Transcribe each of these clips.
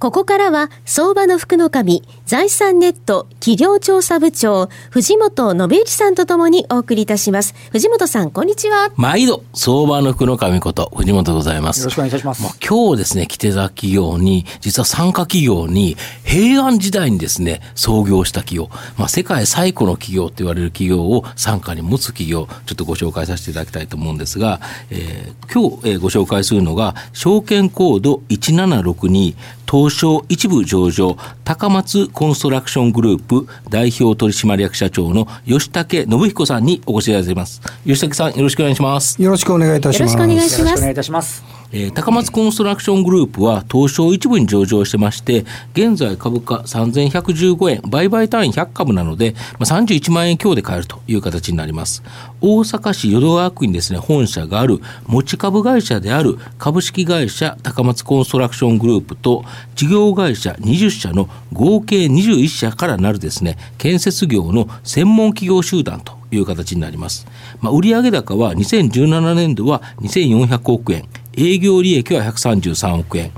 ここからは、相場の福の神、財産ネット企業調査部長、藤本信之さんとともにお送りいたします。藤本さん、こんにちは。毎度、相場の福の神こと、藤本でございます。よろしくお願いいたします。もう今日ですね、来てた企業に、実は参加企業に、平安時代にですね、創業した企業、まあ、世界最古の企業って言われる企業を参加に持つ企業、ちょっとご紹介させていただきたいと思うんですが、えー、今日、えー、ご紹介するのが、証券コード1762、東証一部上場、高松コンストラクショングループ代表取締役社長の吉武信彦さんにお越しいただいています。吉武さん、よろしくお願いします。よろしくお願いいたします。よろしくお願いします。えー、高松コンストラクショングループは東証一部に上場してまして、現在株価3115円、売買単位100株なので、まあ、31万円強で買えるという形になります。大阪市淀川区にですね、本社がある持ち株会社である株式会社高松コンストラクショングループと事業会社20社の合計21社からなるですね、建設業の専門企業集団という形になります。まあ、売上高は2017年度は2400億円、営業利益は133億円。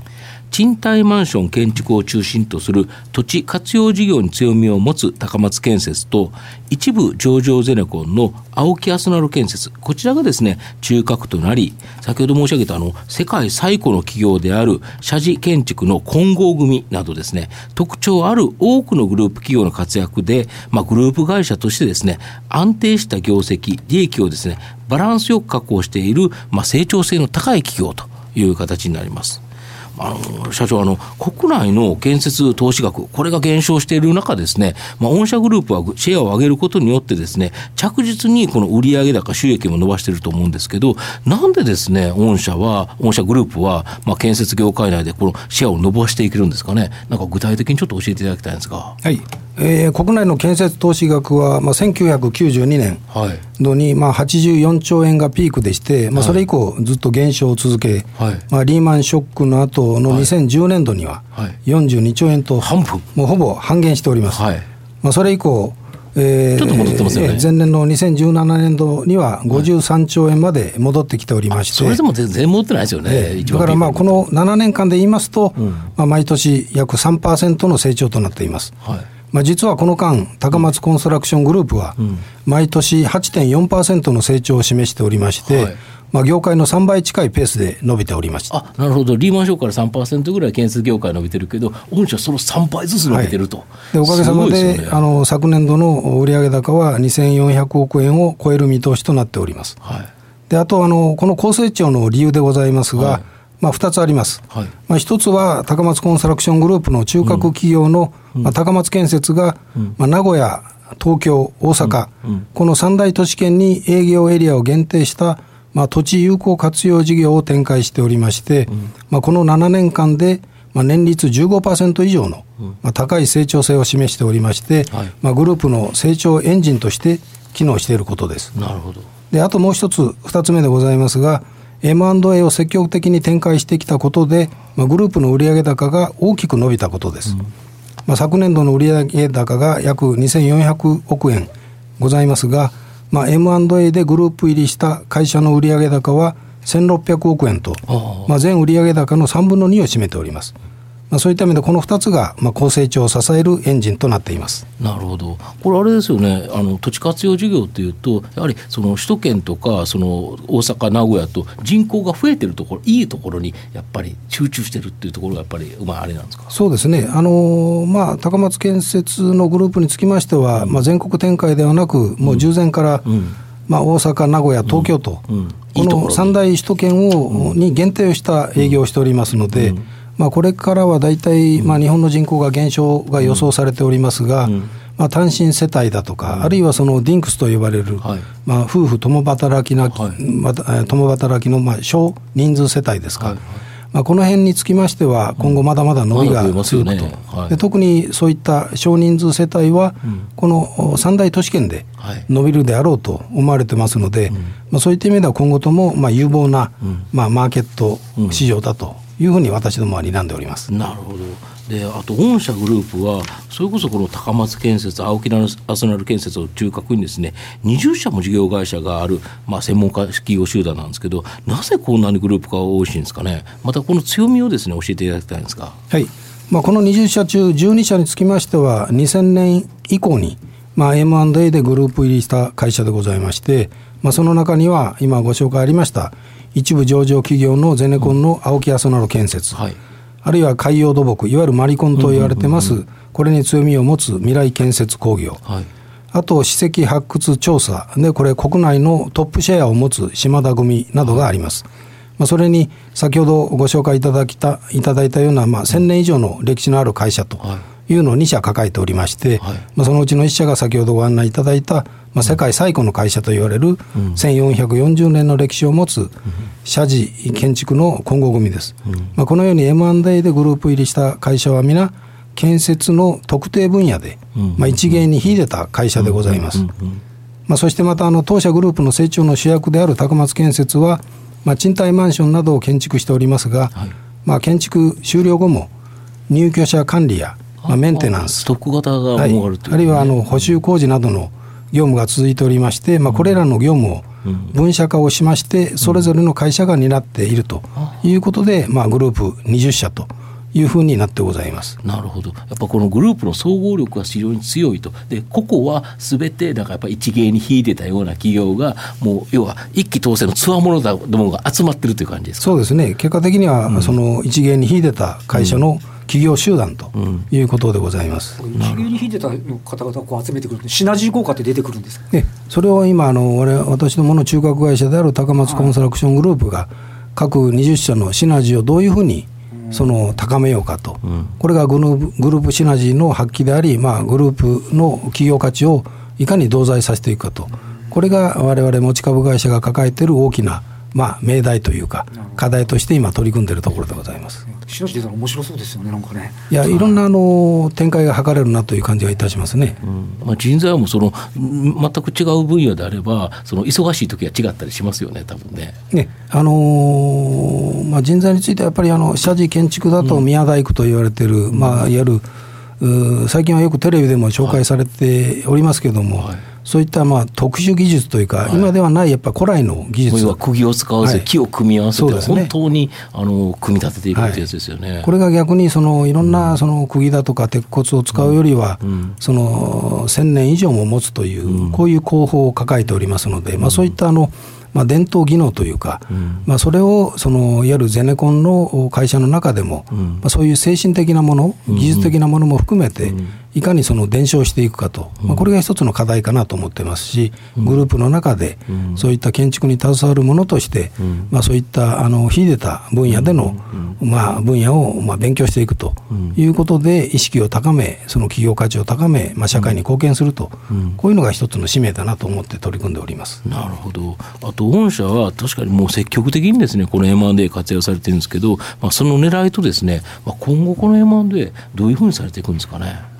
賃貸マンション建築を中心とする土地活用事業に強みを持つ高松建設と一部上場ゼネコンの青木アスナル建設こちらがですね中核となり先ほど申し上げたあの世界最古の企業である社寺建築の混合組などですね特徴ある多くのグループ企業の活躍で、まあ、グループ会社としてですね安定した業績利益をですねバランスよく確保している、まあ、成長性の高い企業という形になります。あの社長あの、国内の建設投資額、これが減少している中ですね、まあ、御社グループはシェアを上げることによってですね、着実にこの売上高、収益も伸ばしていると思うんですけど、なんでですね、御社は、御社グループは、まあ、建設業界内でこのシェアを伸ばしていけるんですかね、なんか具体的にちょっと教えていただきたいんですが。はいえー、国内の建設投資額は、まあ、1992年度に、まあ、84兆円がピークでして、まあ、それ以降、ずっと減少を続け、はい、まあ、リーマンショックの後の2010年度には、42兆円と、半分もうほぼ半減しております。はい、まあ、それ以降えー、ちょっと戻ってますよね、前年の2017年度には53兆円まで戻ってきておりまして、それでも全然戻ってないですよね、えー、だからまあこの7年間で言いますと、うん、まあ、毎年約3%の成長となっています。はいまあ、実はこの間、高松コンストラクショングループは、毎年8.4%の成長を示しておりまして、はい。まあ、業界の3倍近いペースで伸びておりましあなるほど、リーマンショックから3%ぐらい建設業界伸びてるけど、御社、その3倍ずつ伸びてると、はい、でおかげさまで、ね、あの昨年度の売上高は2400億円を超える見通しとなっております。はい、であとあの、この高成長の理由でございますが、はいまあ、2つあります、はい。まあ、1つは高松コンストラクショングループの中核企業の、うん、まあ、高松建設が、うん、まあ、名古屋、東京、大阪、うん、この三大都市圏に営業エリアを限定した、まあ、土地有効活用事業を展開しておりまして、まあ、この7年間で、まあ、年率15%以上の、まあ、高い成長性を示しておりまして、はい、まあ、グループの成長エンジンとして機能していることです。なるほど。であともう一つ、二つ目でございますが、M&A を積極的に展開してきたことで、まあ、グループの売上高が大きく伸びたことです。うん、まあ、昨年度の売上高が約2400億円ございますが、まあ、M&A でグループ入りした会社の売上高は1600億円と、まあ、全売上高の3分の2を占めております。まあ、そういった意味でこの2つがまあ高成長を支えるエンジンとなっています。なるほど、これ、あれですよね、あの土地活用事業っていうと、やはりその首都圏とかその大阪、名古屋と人口が増えてるところ、いいところにやっぱり集中してるっていうところが、やっぱり、まあ、あれなんですか？そうですね、あのまあ、高松建設のグループにつきましては、うん、まあ、全国展開ではなく、もう従前から、うん、まあ、大阪、名古屋、東京と、この三大首都圏を、に限定をした営業をしておりますので、まあ、これからは大体、まあ、日本の人口が減少が予想されておりますが、まあ、単身世帯だとか、あるいはそのディンクスと呼ばれる、はい、まあ、夫婦共働きな、はい、共働きのまあ少人数世帯ですか、はい、まあ、この辺につきましては、今後まだまだ伸びが続くと、特にそういった少人数世帯は、この三大都市圏で伸びるであろうと思われてますので、まあ、そういった意味では今後ともまあ有望な、まあ、マーケット市場だというふうに私どもは睨んでおります。なるほどであと御社グループはそれこそこの高松建設青木アスナル建設を中核にですね20社も事業会社がある、まあ、専門家企業集団なんですけどなぜこんなにグループが多いんですかねまたこの強みをですね教えていただきたいんですか。はいまあ、この20社中12社につきましては2000年以降に、まあ、M&A でグループ入りした会社でございまして、まあ、その中には今ご紹介ありました一部上場企業のゼネコンの青木アスナル建設、はい。あるいは海洋土木いわゆるマリコンと言われてます、これに強みを持つ未来建設工業、はい、あと史跡発掘調査でこれ国内のトップシェアを持つ島田組などがあります、まあ、それに先ほどご紹介いただきたいただいたような、まあ、1000年以上の歴史のある会社というのを2社抱えておりまして、はい、まあ、そのうちの1社が先ほどご案内いただいたまあ、世界最古の会社と言われる1440年の歴史を持つ社寺建築の混合組です、まあ、このように M&A でグループ入りした会社は皆建設の特定分野で、まあ、一芸に秀でた会社でございます、まあ、そしてまたあの当社グループの成長の主役である高松建設は、まあ、賃貸マンションなどを建築しておりますが、はい、まあ、建築終了後も入居者管理や、まあ、メンテナンス。ストック型がある、ね。はい、あるいはあの補修工事などの業務が続いておりまして、まあ、これらの業務を分社化をしまして、それぞれの会社が担っているということで、まあ、グループ20社と。いうふうになってございます。なるほど、やっぱこのグループの総合力が非常に強いと、でここはすべて、なんかやっぱ一芸に秀でたような企業が、もう要は一気当選のつわものだどもが集まってるという感じですそうですね、結果的には、その一芸に秀でた会社の、うん企業集団ということでございます。一芸に秀でた方々をこう集めてくるシナジー効果って出てくるんですか、ね、それを今あの我私どもの中核会社である高松コンストラクショングループが各20社のシナジーをどういうふうにその高めようかと、うん、これがグループグループシナジーの発揮であり、まあ、グループの企業価値をいかに同在させていくかと、これが我々持ち株会社が抱えている大きな、まあ、命題というか、課題として今、取り組んでいるところでございます。シナジー出たら面白そうですよね、なんかね。いや、いろんなあの展開が図れるなという感じがいたしますね。うん、まあ、人材もその全く違う分野であれば、その忙しい時は違ったりしますよね、多分ね。ね、あのー、まあ人材についてはやっぱりあの社寺建築だと宮大工と言われてる、うん、まあいわゆる最近はよくテレビでも紹介されておりますけれども。はいそういったまあ特殊技術というか、はい、今ではないやっぱ古来の技術。釘を使わせ、はい、木を組み合わせて、本当にあの組み立てていくってやつですよね、はい、これが逆にそのいろんなその釘だとか鉄骨を使うよりは、うん、その1000年以上も持つという、うん、こういう工法を抱えておりますので、まあ、そういったあの、まあ、伝統技能というか、うん、まあ、それをそのいわゆるゼネコンの会社の中でも、うん、まあ、そういう精神的なもの、技術的なものも含めて、いかにその伝承していくかと、まあ、これが一つの課題かなと思ってますし、グループの中で、そういった建築に携わるものとして、まあ、そういったあの秀でた分野での、まあ、分野をまあ勉強していくということで、意識を高め、その企業価値を高め、まあ、社会に貢献すると、こういうのが一つの使命だなと思って取り組んでおります。なるほど、あと御社は確かにもう積極的にですねこの M&A 活用されてるんですけど、まあ、その狙いとですね、まあ、今後この M&A どういうふうにされていくんですかね。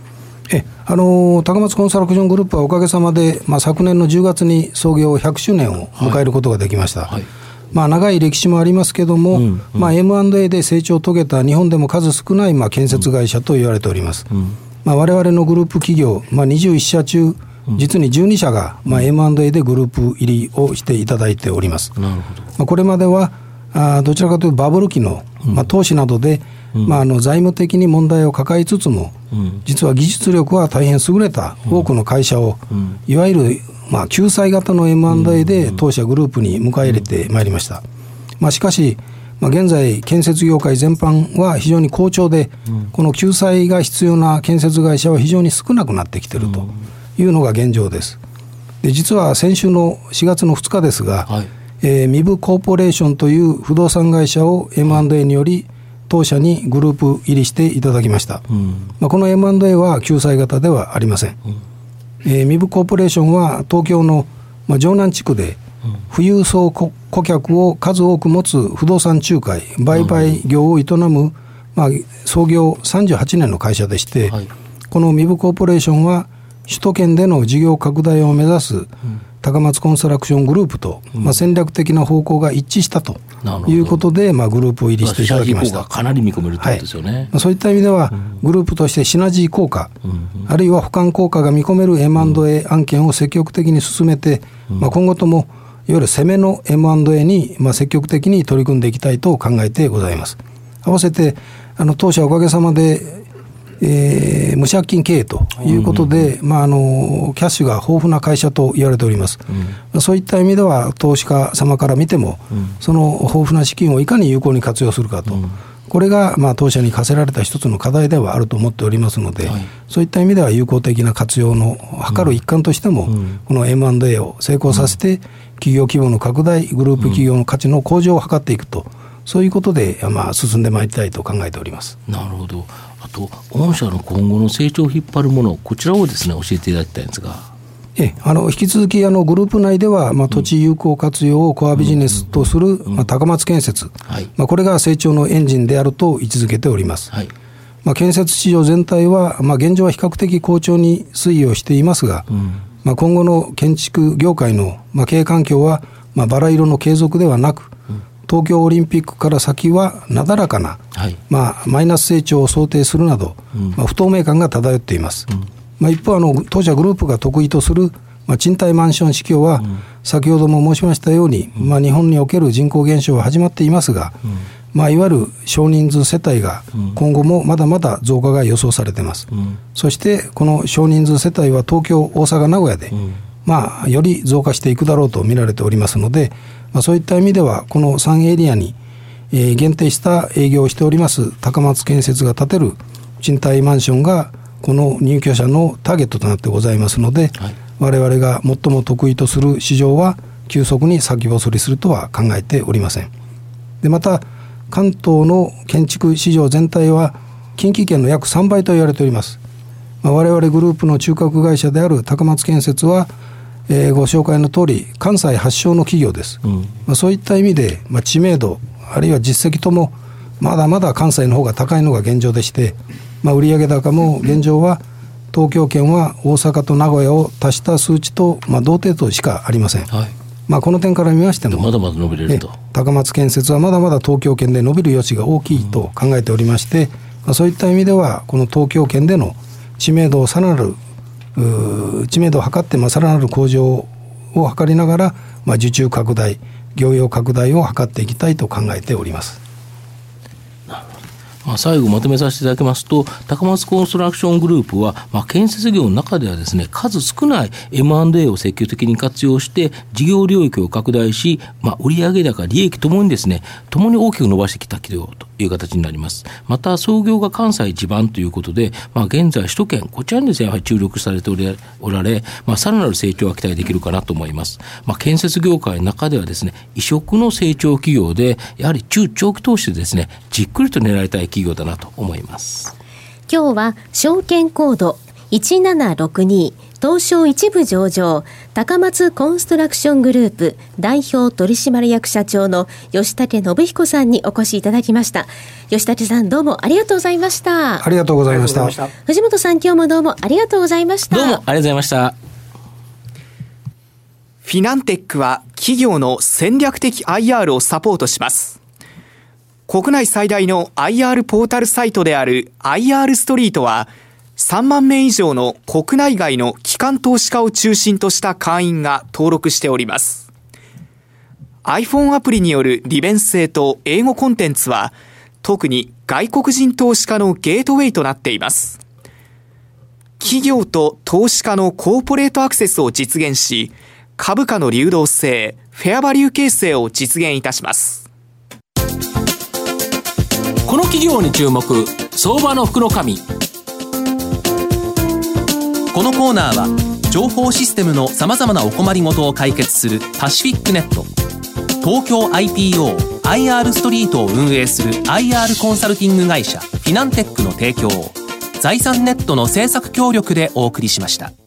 えあの高松コンストラクショングループはおかげさまで、まあ、昨年の10月に創業100周年を迎えることができました。はい。はい。まあ、長い歴史もありますけども、うんうん。まあ、M&A で成長を遂げた日本でも数少ないまあ建設会社と言われております。うん。まあ、我々のグループ企業、まあ、21社中、実に12社が、まあ、M&A でグループ入りをしていただいております。なるほど。まあ、これまではあどちらかというとバブル期の、まあ、投資などで、まあ、あの財務的に問題を抱えつつも、実は技術力は大変優れた多くの会社を、いわゆる、まあ、救済型の M&A で当社グループに迎え入れてまいりました。まあ、しかし、まあ、現在、建設業界全般は非常に好調で、この救済が必要な建設会社は非常に少なくなってきているというのが現状です。で実は先週の4月の2日ですが、はい、えー、ミブコーポレーションという不動産会社を M&A により当社にグループ入りしていただきました、うん、まあ、この M&A は救済型ではありません、うん、えー、ミブコーポレーションは東京の、まあ、城南地区で富裕層コ顧客を数多く持つ不動産仲介売買業を営む、まあ、創業38年の会社でして、はい、このミブコーポレーションは首都圏での事業拡大を目指す、高松コンストラクショングループと、まあ、戦略的な方向が一致したということで、まあ、グループを入りしていただきました。かなり見込めるということですよね、はい、そういった意味では、グループとしてシナジー効果、あるいは補完効果が見込める M&A 案件を積極的に進めて、まあ、今後ともいわゆる攻めの M&A に、まあ、積極的に取り組んでいきたいと考えてございます。合わせてあの当社おかげさまでえー、無借金経営ということで、うん、まあ、あのキャッシュが豊富な会社と言われております、うん、そういった意味では投資家様から見ても、うん、その豊富な資金をいかに有効に活用するかと。これがまあ当社に課せられた一つの課題ではあると思っておりますので、はい、そういった意味では有効的な活用の図る一環としても、この M&A を成功させて、企業規模の拡大、グループ企業の価値の向上を図っていくと、そういうことで、まあ、進んでまいりたいと考えております。なるほど。あと、御社の今後の成長を引っ張るもの、こちらをですね、教えていただきたいんですが。えあの引き続きあのグループ内では、まあ、土地有効活用をコアビジネスとする、まあ、高松建設、はい、まあ、これが成長のエンジンであると位置づけております。はい。まあ、建設市場全体は、まあ、現状は比較的好調に推移をしていますが、うん、まあ、今後の建築業界の、まあ、経営環境は、まあ、バラ色の継続ではなく、東京オリンピックから先はなだらかな、はい、まあ、マイナス成長を想定するなど、うん、まあ、不透明感が漂っています。うん、まあ、一方あの、当社グループが得意とする、まあ、賃貸マンション市況は、先ほども申しましたように、まあ、日本における人口減少は始まっていますが、まあ、いわゆる少人数世帯が今後もまだまだ増加が予想されています、そしてこの少人数世帯は東京、大阪、名古屋で、まあ、より増加していくだろうと見られておりますので、まあ、そういった意味では、この3エリアに、えー、限定した営業をしております高松建設が建てる賃貸マンションが、この入居者のターゲットとなってございますので、はい、我々が最も得意とする市場は、急速に先細りするとは考えておりません。でまた関東の建築市場全体は近畿圏の約3倍と言われております。まあ、我々グループの中核会社である高松建設はえー、ご紹介の通り関西発祥の企業です、うん、まあ、そういった意味で、まあ、知名度あるいは実績ともまだまだ関西の方が高いのが現状でして、まあ、売上高も現状は東京圏は大阪と名古屋を足した数値と、まあ、同程度しかありません、はい、まあ、この点から見ましてもまだまだ伸びれると。高松建設はまだまだ東京圏で伸びる余地が大きいと考えておりまして、まあ、そういった意味ではこの東京圏での知名度をさらなる知名度を図って、まあ、さらなる向上を図りながら、まあ、受注拡大業用拡大を図っていきたいと考えております。まあ、最後まとめさせていただきますと、高松コンストラクショングループは、まあ、建設業の中ではですね、数少ない M&A を積極的に活用して、事業領域を拡大し、まあ、売上高、利益ともにですね、ともに大きく伸ばしてきた企業という形になります。また、創業が関西地盤ということで、まあ、現在、首都圏、こちらにですね、やはり注力されておられ、まあ、さらなる成長が期待できるかなと思います。まあ、建設業界の中ではですね、異色の成長企業で、やはり中長期投資でですね、じっくりと狙いたい企業だなと思います。今日は証券コード1762東証一部上場高松コンストラクショングループ代表取締役社長の吉武信彦さんにお越しいただきました。吉武さんどうもありがとうございました。ありがとうございました。藤本さん今日もどうもありがとうございました。どうもありがとうございました。フィナンテックは企業の戦略的 IR をサポートします国内最大の IR ポータルサイトである IR ストリートは3万名以上の国内外の機関投資家を中心とした会員が登録しております。iPhone アプリによる利便性と英語コンテンツは特に外国人投資家のゲートウェイとなっています。企業と投資家のコーポレートアクセスを実現し、株価の流動性、フェアバリュー形成を実現いたします。この企業に注目相場の福の神このコーナーは情報システムのさまざまなお困りごとを解決するパシフィックネット東京 IPOIR ストリートを運営する IR コンサルティング会社フィナンテックの提供を財産ネットの政策協力でお送りしました。